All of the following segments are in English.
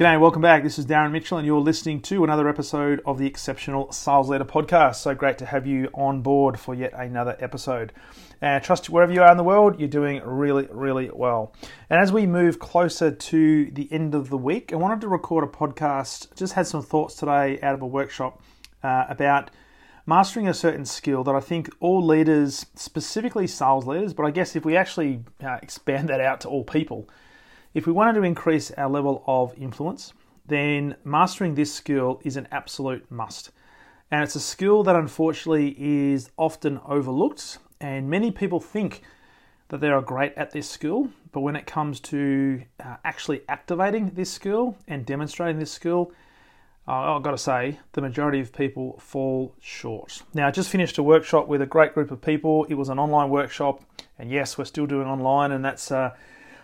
G'day, welcome back. This is Darren Mitchell, and you're listening to another episode of the Exceptional Sales Leader Podcast. So great to have you on board for yet another episode. And I trust wherever you are in the world, you're doing really, really well. And as we move closer to the end of the week, I wanted to record a podcast. Just had some thoughts today out of a workshop uh, about mastering a certain skill that I think all leaders, specifically sales leaders, but I guess if we actually uh, expand that out to all people, if we wanted to increase our level of influence, then mastering this skill is an absolute must. And it's a skill that unfortunately is often overlooked, and many people think that they are great at this skill, but when it comes to uh, actually activating this skill and demonstrating this skill, uh, I've got to say, the majority of people fall short. Now, I just finished a workshop with a great group of people. It was an online workshop, and yes, we're still doing online, and that's uh,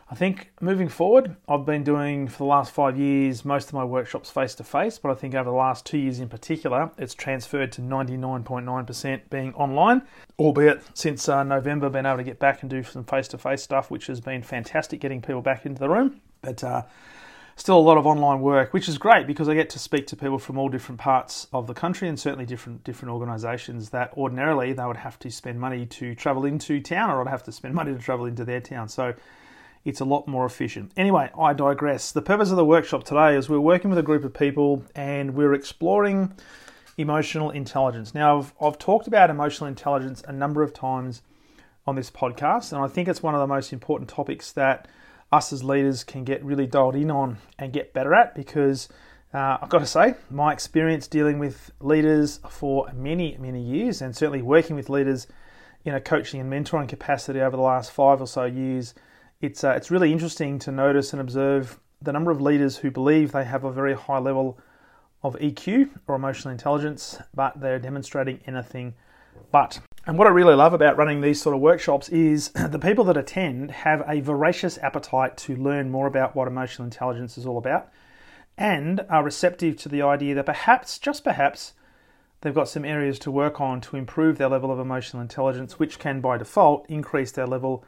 I think moving forward, I've been doing for the last five years most of my workshops face to face, but I think over the last two years in particular, it's transferred to 99.9% being online, albeit since uh, November, been able to get back and do some face to face stuff, which has been fantastic getting people back into the room. But uh, still a lot of online work, which is great because I get to speak to people from all different parts of the country and certainly different different organisations that ordinarily they would have to spend money to travel into town or I'd have to spend money to travel into their town. So it's a lot more efficient. Anyway, I digress. The purpose of the workshop today is we're working with a group of people and we're exploring emotional intelligence. Now, I've, I've talked about emotional intelligence a number of times on this podcast, and I think it's one of the most important topics that us as leaders can get really dialed in on and get better at because uh, I've got to say, my experience dealing with leaders for many, many years, and certainly working with leaders in a coaching and mentoring capacity over the last five or so years it's uh, it's really interesting to notice and observe the number of leaders who believe they have a very high level of EQ or emotional intelligence, but they're demonstrating anything but. And what I really love about running these sort of workshops is the people that attend have a voracious appetite to learn more about what emotional intelligence is all about and are receptive to the idea that perhaps, just perhaps, they've got some areas to work on to improve their level of emotional intelligence, which can by default increase their level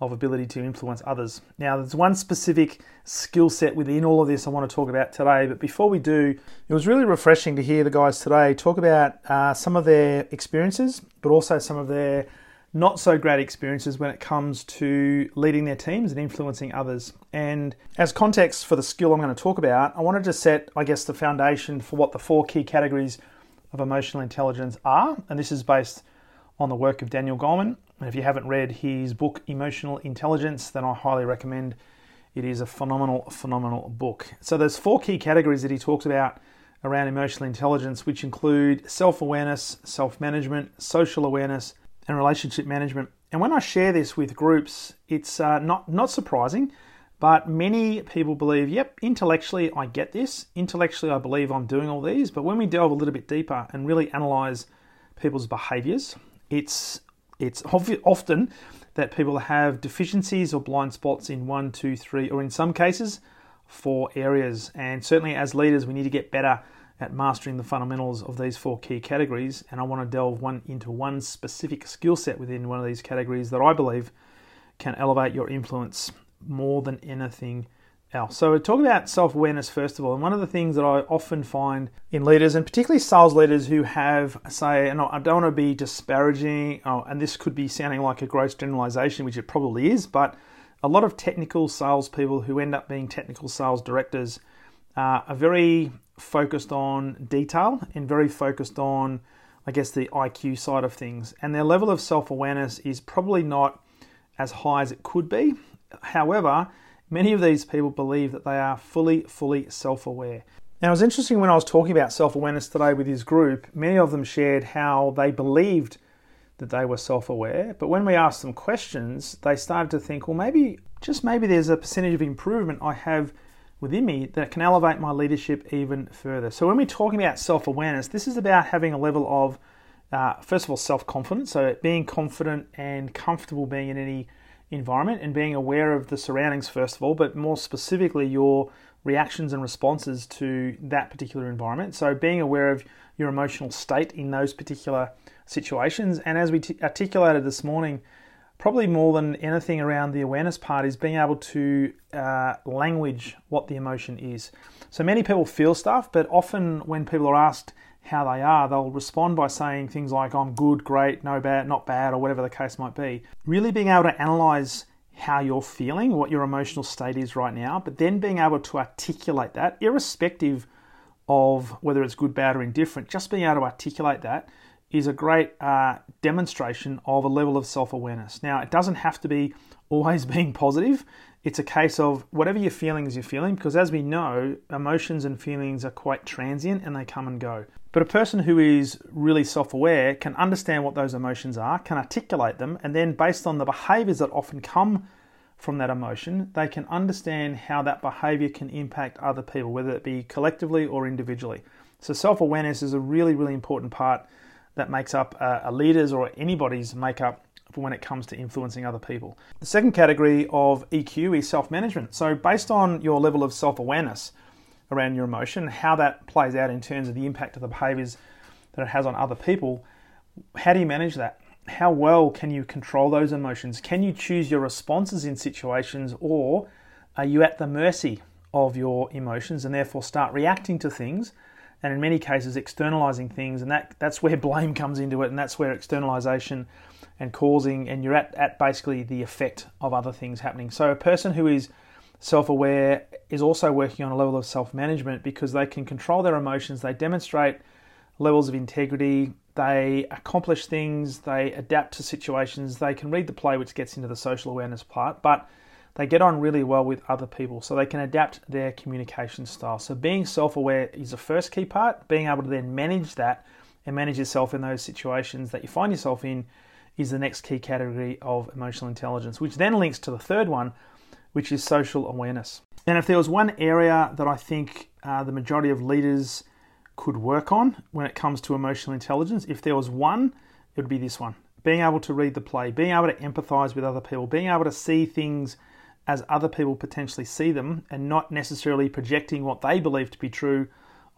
of ability to influence others. Now, there's one specific skill set within all of this I want to talk about today, but before we do, it was really refreshing to hear the guys today talk about uh, some of their experiences, but also some of their not so great experiences when it comes to leading their teams and influencing others. And as context for the skill I'm going to talk about, I wanted to set, I guess, the foundation for what the four key categories of emotional intelligence are. And this is based on the work of Daniel Goleman and if you haven't read his book, Emotional Intelligence, then I highly recommend it is a phenomenal, phenomenal book. So there's four key categories that he talks about around emotional intelligence, which include self-awareness, self-management, social awareness, and relationship management. And when I share this with groups, it's uh, not not surprising, but many people believe, yep, intellectually I get this. Intellectually I believe I'm doing all these. But when we delve a little bit deeper and really analyze people's behaviors, it's it's often that people have deficiencies or blind spots in one, two, three, or in some cases, four areas. And certainly, as leaders, we need to get better at mastering the fundamentals of these four key categories. And I want to delve one into one specific skill set within one of these categories that I believe can elevate your influence more than anything else. So, talk about self awareness first of all. And one of the things that I often find in leaders, and particularly sales leaders who have, say, and I don't want to be disparaging, oh, and this could be sounding like a gross generalization, which it probably is, but a lot of technical salespeople who end up being technical sales directors uh, are very focused on detail and very focused on, I guess, the IQ side of things. And their level of self awareness is probably not as high as it could be. However, Many of these people believe that they are fully, fully self aware. Now, it was interesting when I was talking about self awareness today with his group, many of them shared how they believed that they were self aware, but when we asked them questions, they started to think, well, maybe, just maybe there's a percentage of improvement I have within me that can elevate my leadership even further. So, when we're talking about self awareness, this is about having a level of uh, first of all, self confidence. So, being confident and comfortable being in any environment and being aware of the surroundings, first of all, but more specifically, your reactions and responses to that particular environment. So, being aware of your emotional state in those particular situations. And as we t- articulated this morning, probably more than anything around the awareness part is being able to uh, language what the emotion is. So many people feel stuff, but often when people are asked how they are, they'll respond by saying things like, I'm good, great, no bad, not bad, or whatever the case might be. Really being able to analyze how you're feeling, what your emotional state is right now, but then being able to articulate that, irrespective of whether it's good, bad, or indifferent, just being able to articulate that is a great uh, demonstration of a level of self awareness. Now, it doesn't have to be always being positive. It's a case of whatever you're feeling is you're feeling, because as we know, emotions and feelings are quite transient and they come and go. But a person who is really self aware can understand what those emotions are, can articulate them, and then based on the behaviors that often come from that emotion, they can understand how that behavior can impact other people, whether it be collectively or individually. So, self awareness is a really, really important part that makes up uh, a leader's or anybody's makeup when it comes to influencing other people. The second category of EQ is self management. So, based on your level of self awareness around your emotion, how that plays out in terms of the impact of the behaviors that it has on other people, how do you manage that? How well can you control those emotions? Can you choose your responses in situations, or are you at the mercy of your emotions and therefore start reacting to things and in many cases externalizing things and that that's where blame comes into it and that's where externalization and causing and you're at, at basically the effect of other things happening so a person who is self-aware is also working on a level of self-management because they can control their emotions they demonstrate levels of integrity they accomplish things they adapt to situations they can read the play which gets into the social awareness part but they get on really well with other people, so they can adapt their communication style. So, being self aware is the first key part. Being able to then manage that and manage yourself in those situations that you find yourself in is the next key category of emotional intelligence, which then links to the third one, which is social awareness. And if there was one area that I think uh, the majority of leaders could work on when it comes to emotional intelligence, if there was one, it would be this one being able to read the play, being able to empathize with other people, being able to see things as other people potentially see them and not necessarily projecting what they believe to be true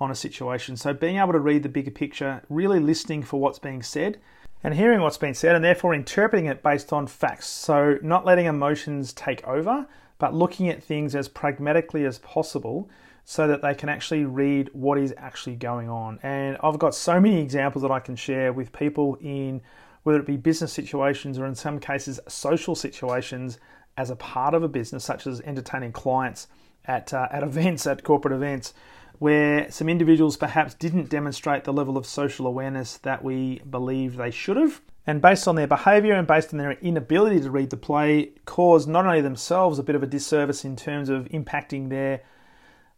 on a situation. So, being able to read the bigger picture, really listening for what's being said and hearing what's been said, and therefore interpreting it based on facts. So, not letting emotions take over, but looking at things as pragmatically as possible so that they can actually read what is actually going on. And I've got so many examples that I can share with people in whether it be business situations or in some cases social situations as a part of a business, such as entertaining clients at, uh, at events, at corporate events, where some individuals perhaps didn't demonstrate the level of social awareness that we believe they should have. And based on their behaviour and based on their inability to read the play, caused not only themselves a bit of a disservice in terms of impacting their,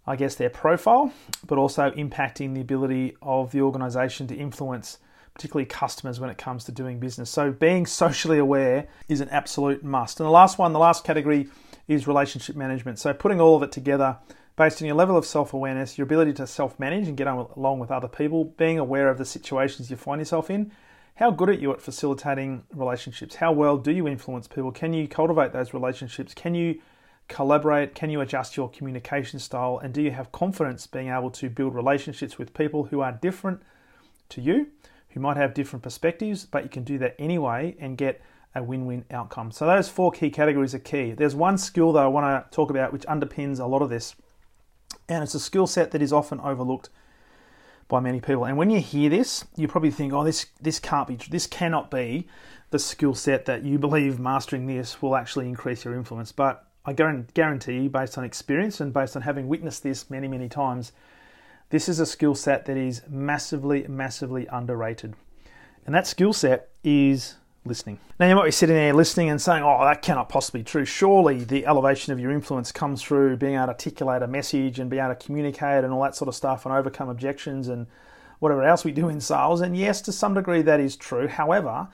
I guess, their profile, but also impacting the ability of the organisation to influence particularly customers when it comes to doing business. So being socially aware is an absolute must. And the last one, the last category is relationship management. So putting all of it together based on your level of self-awareness, your ability to self-manage and get along with other people, being aware of the situations you find yourself in, how good are you at facilitating relationships? How well do you influence people? Can you cultivate those relationships? Can you collaborate? Can you adjust your communication style? And do you have confidence being able to build relationships with people who are different to you? who might have different perspectives, but you can do that anyway and get a win win outcome. So, those four key categories are key. There's one skill that I want to talk about which underpins a lot of this, and it's a skill set that is often overlooked by many people. And when you hear this, you probably think, oh, this, this can't be, this cannot be the skill set that you believe mastering this will actually increase your influence. But I guarantee you, based on experience and based on having witnessed this many, many times, this is a skill set that is massively, massively underrated. And that skill set is listening. Now, you might be sitting there listening and saying, oh, that cannot possibly be true. Surely the elevation of your influence comes through being able to articulate a message and be able to communicate and all that sort of stuff and overcome objections and whatever else we do in sales. And yes, to some degree that is true. However,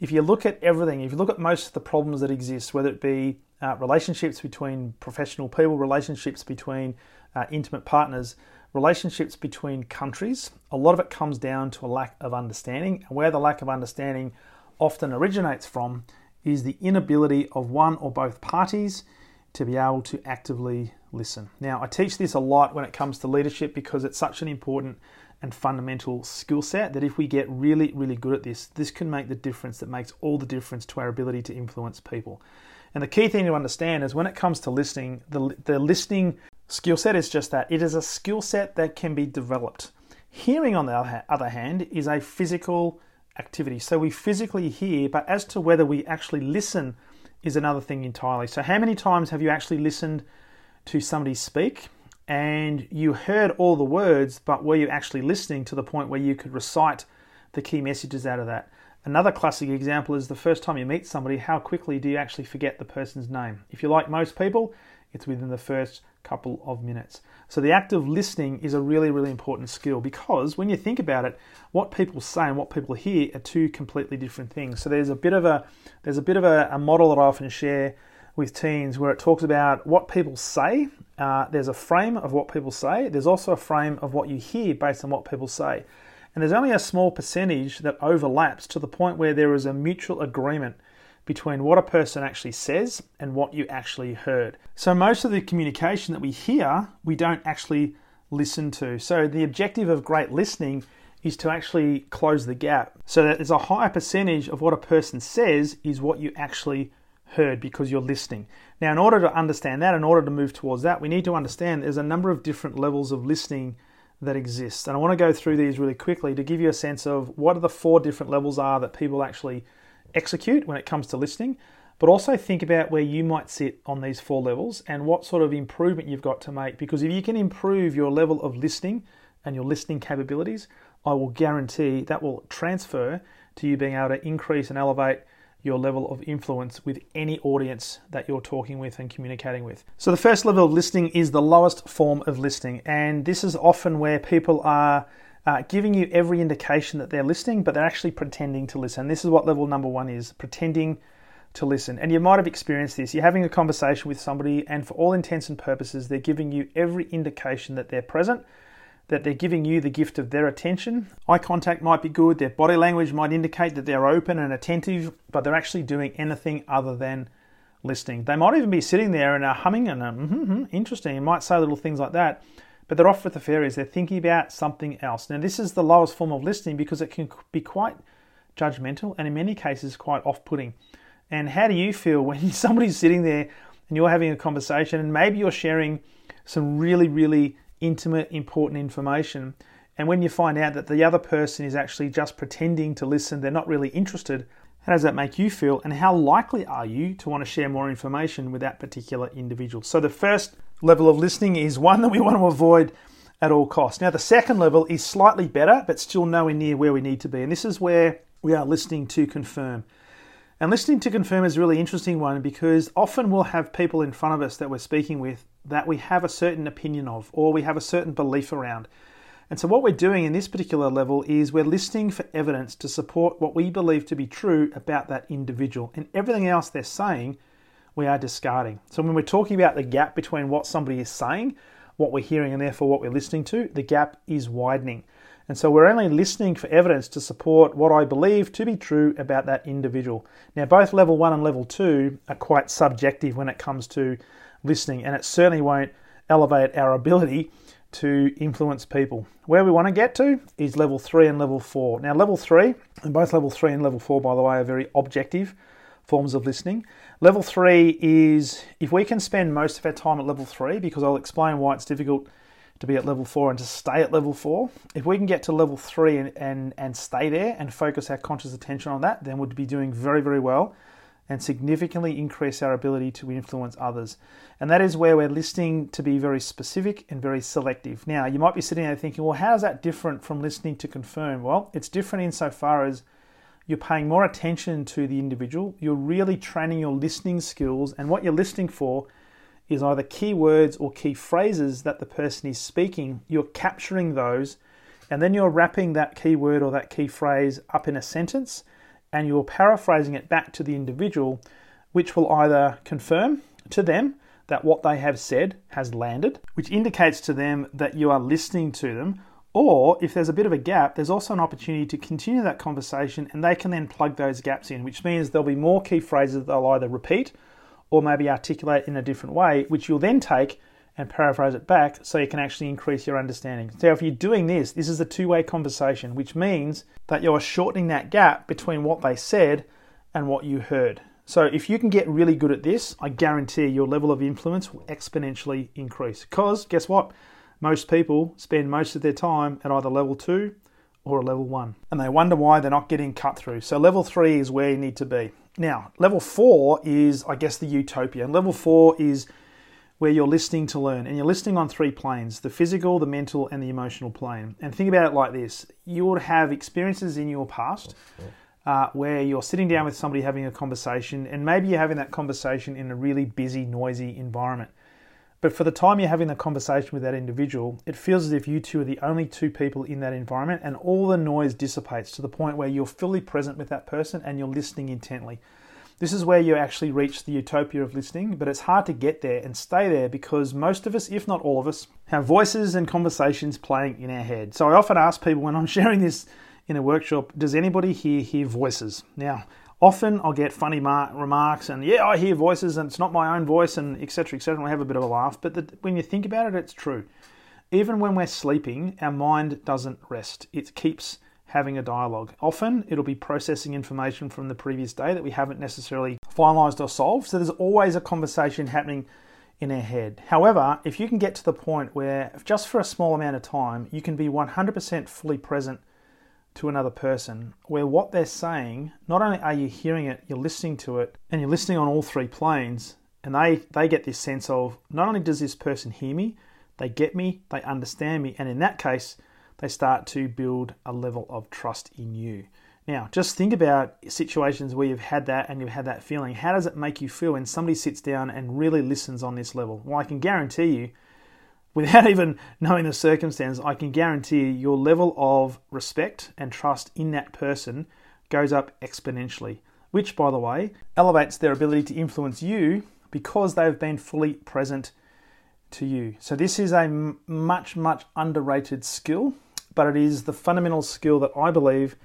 if you look at everything, if you look at most of the problems that exist, whether it be uh, relationships between professional people, relationships between uh, intimate partners, relationships between countries, a lot of it comes down to a lack of understanding. And where the lack of understanding often originates from is the inability of one or both parties to be able to actively listen. Now, I teach this a lot when it comes to leadership because it's such an important and fundamental skill set that if we get really, really good at this, this can make the difference that makes all the difference to our ability to influence people. And the key thing to understand is when it comes to listening, the, the listening skill set is just that it is a skill set that can be developed. Hearing, on the other hand, is a physical activity. So we physically hear, but as to whether we actually listen is another thing entirely. So, how many times have you actually listened to somebody speak and you heard all the words, but were you actually listening to the point where you could recite the key messages out of that? Another classic example is the first time you meet somebody, how quickly do you actually forget the person's name? If you're like most people, it's within the first couple of minutes. So the act of listening is a really, really important skill because when you think about it, what people say and what people hear are two completely different things. So there's a bit of a there's a bit of a, a model that I often share with teens where it talks about what people say. Uh, there's a frame of what people say. There's also a frame of what you hear based on what people say. And there's only a small percentage that overlaps to the point where there is a mutual agreement between what a person actually says and what you actually heard. So, most of the communication that we hear, we don't actually listen to. So, the objective of great listening is to actually close the gap so that there's a higher percentage of what a person says is what you actually heard because you're listening. Now, in order to understand that, in order to move towards that, we need to understand there's a number of different levels of listening that exist. And I want to go through these really quickly to give you a sense of what are the four different levels are that people actually execute when it comes to listening, but also think about where you might sit on these four levels and what sort of improvement you've got to make. Because if you can improve your level of listening and your listening capabilities, I will guarantee that will transfer to you being able to increase and elevate your level of influence with any audience that you're talking with and communicating with. So, the first level of listening is the lowest form of listening, and this is often where people are uh, giving you every indication that they're listening, but they're actually pretending to listen. This is what level number one is pretending to listen. And you might have experienced this. You're having a conversation with somebody, and for all intents and purposes, they're giving you every indication that they're present that they're giving you the gift of their attention. Eye contact might be good, their body language might indicate that they're open and attentive, but they're actually doing anything other than listening. They might even be sitting there and are humming and um, mm-hmm, interesting, and might say little things like that, but they're off with the fairies. They're thinking about something else. Now, this is the lowest form of listening because it can be quite judgmental and in many cases quite off putting. And how do you feel when somebody's sitting there and you're having a conversation and maybe you're sharing some really, really intimate, important information. And when you find out that the other person is actually just pretending to listen, they're not really interested, how does that make you feel? And how likely are you to want to share more information with that particular individual? So, the first level of listening is one that we want to avoid at all costs. Now, the second level is slightly better, but still nowhere near where we need to be. And this is where we are listening to confirm. And listening to confirm is a really interesting one because often we'll have people in front of us that we're speaking with that we have a certain opinion of or we have a certain belief around. And so, what we're doing in this particular level is we're listening for evidence to support what we believe to be true about that individual. And everything else they're saying, we are discarding. So, when we're talking about the gap between what somebody is saying, what we're hearing, and therefore what we're listening to, the gap is widening. And so, we're only listening for evidence to support what I believe to be true about that individual. Now, both level one and level two are quite subjective when it comes to listening, and it certainly won't elevate our ability to influence people. Where we want to get to is level three and level four. Now, level three, and both level three and level four, by the way, are very objective forms of listening. Level three is if we can spend most of our time at level three, because I'll explain why it's difficult to be at level four and to stay at level four. If we can get to level three and, and, and stay there and focus our conscious attention on that, then we'd be doing very, very well and significantly increase our ability to influence others. And that is where we're listening to be very specific and very selective. Now, you might be sitting there thinking, well, how is that different from listening to confirm? Well, it's different insofar as you're paying more attention to the individual, you're really training your listening skills, and what you're listening for is either key words or key phrases that the person is speaking. You're capturing those, and then you're wrapping that key word or that key phrase up in a sentence and you're paraphrasing it back to the individual, which will either confirm to them that what they have said has landed, which indicates to them that you are listening to them. Or if there's a bit of a gap, there's also an opportunity to continue that conversation and they can then plug those gaps in, which means there'll be more key phrases that they'll either repeat or maybe articulate in a different way, which you'll then take and paraphrase it back so you can actually increase your understanding. So if you're doing this, this is a two-way conversation, which means that you're shortening that gap between what they said and what you heard. So if you can get really good at this, I guarantee your level of influence will exponentially increase. Because guess what? Most people spend most of their time at either level 2 or a level 1. And they wonder why they're not getting cut through. So level 3 is where you need to be. Now, level 4 is I guess the utopia. And level 4 is where you're listening to learn and you're listening on three planes the physical, the mental, and the emotional plane. And think about it like this you would have experiences in your past uh, where you're sitting down with somebody having a conversation, and maybe you're having that conversation in a really busy, noisy environment. But for the time you're having the conversation with that individual, it feels as if you two are the only two people in that environment, and all the noise dissipates to the point where you're fully present with that person and you're listening intently. This is where you actually reach the utopia of listening, but it's hard to get there and stay there because most of us, if not all of us, have voices and conversations playing in our head. So I often ask people when I'm sharing this in a workshop, does anybody here hear voices? Now, often I'll get funny mar- remarks and yeah, I hear voices and it's not my own voice and etc. etc. And I have a bit of a laugh, but the, when you think about it, it's true. Even when we're sleeping, our mind doesn't rest. It keeps having a dialogue. Often it'll be processing information from the previous day that we haven't necessarily finalized or solved. So there's always a conversation happening in our head. However, if you can get to the point where just for a small amount of time, you can be 100% fully present to another person, where what they're saying, not only are you hearing it, you're listening to it, and you're listening on all three planes, and they, they get this sense of not only does this person hear me, they get me, they understand me, and in that case, they start to build a level of trust in you. Now, just think about situations where you've had that and you've had that feeling. How does it make you feel when somebody sits down and really listens on this level? Well, I can guarantee you, without even knowing the circumstance, I can guarantee you your level of respect and trust in that person goes up exponentially, which, by the way, elevates their ability to influence you because they've been fully present to you. So, this is a much, much underrated skill but it is the fundamental skill that I believe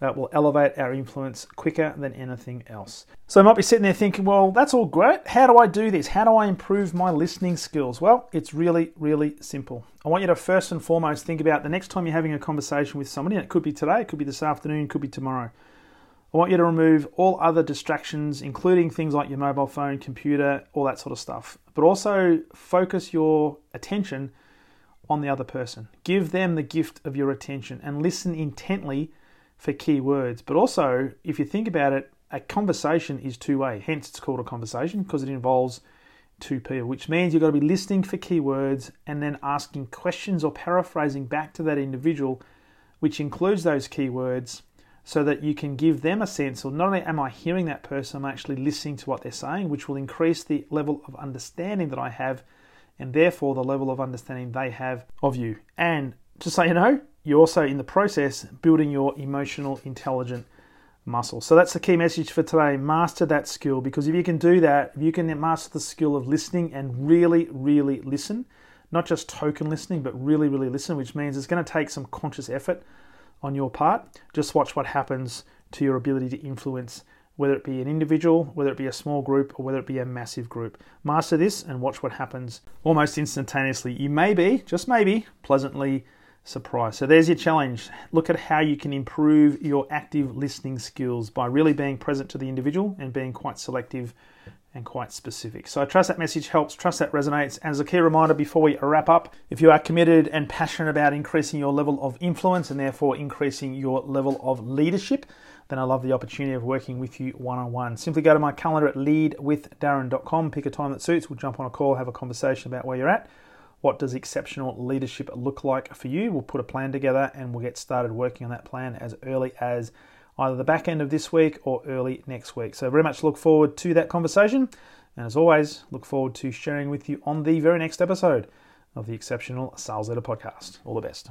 that will elevate our influence quicker than anything else. So I might be sitting there thinking, well, that's all great. How do I do this? How do I improve my listening skills? Well, it's really, really simple. I want you to first and foremost think about the next time you're having a conversation with somebody, and it could be today, it could be this afternoon, it could be tomorrow. I want you to remove all other distractions, including things like your mobile phone, computer, all that sort of stuff. But also focus your attention on the other person. Give them the gift of your attention and listen intently for keywords. But also, if you think about it, a conversation is two way. Hence, it's called a conversation because it involves two people, which means you've got to be listening for keywords and then asking questions or paraphrasing back to that individual, which includes those keywords, so that you can give them a sense of not only am I hearing that person, I'm actually listening to what they're saying, which will increase the level of understanding that I have and therefore the level of understanding they have of you. And just so you know, you're also in the process building your emotional intelligent muscle. So that's the key message for today. Master that skill because if you can do that, if you can master the skill of listening and really, really listen, not just token listening, but really, really listen, which means it's going to take some conscious effort on your part. Just watch what happens to your ability to influence whether it be an individual, whether it be a small group, or whether it be a massive group. Master this and watch what happens almost instantaneously. You may be, just maybe, pleasantly surprised. So there's your challenge. Look at how you can improve your active listening skills by really being present to the individual and being quite selective and quite specific. So I trust that message helps, trust that resonates. As a key reminder before we wrap up, if you are committed and passionate about increasing your level of influence and therefore increasing your level of leadership, then I love the opportunity of working with you one on one. Simply go to my calendar at leadwithdarren.com, pick a time that suits, we'll jump on a call, have a conversation about where you're at. What does exceptional leadership look like for you? We'll put a plan together and we'll get started working on that plan as early as either the back end of this week or early next week. So, very much look forward to that conversation. And as always, look forward to sharing with you on the very next episode of the Exceptional Sales Leader Podcast. All the best.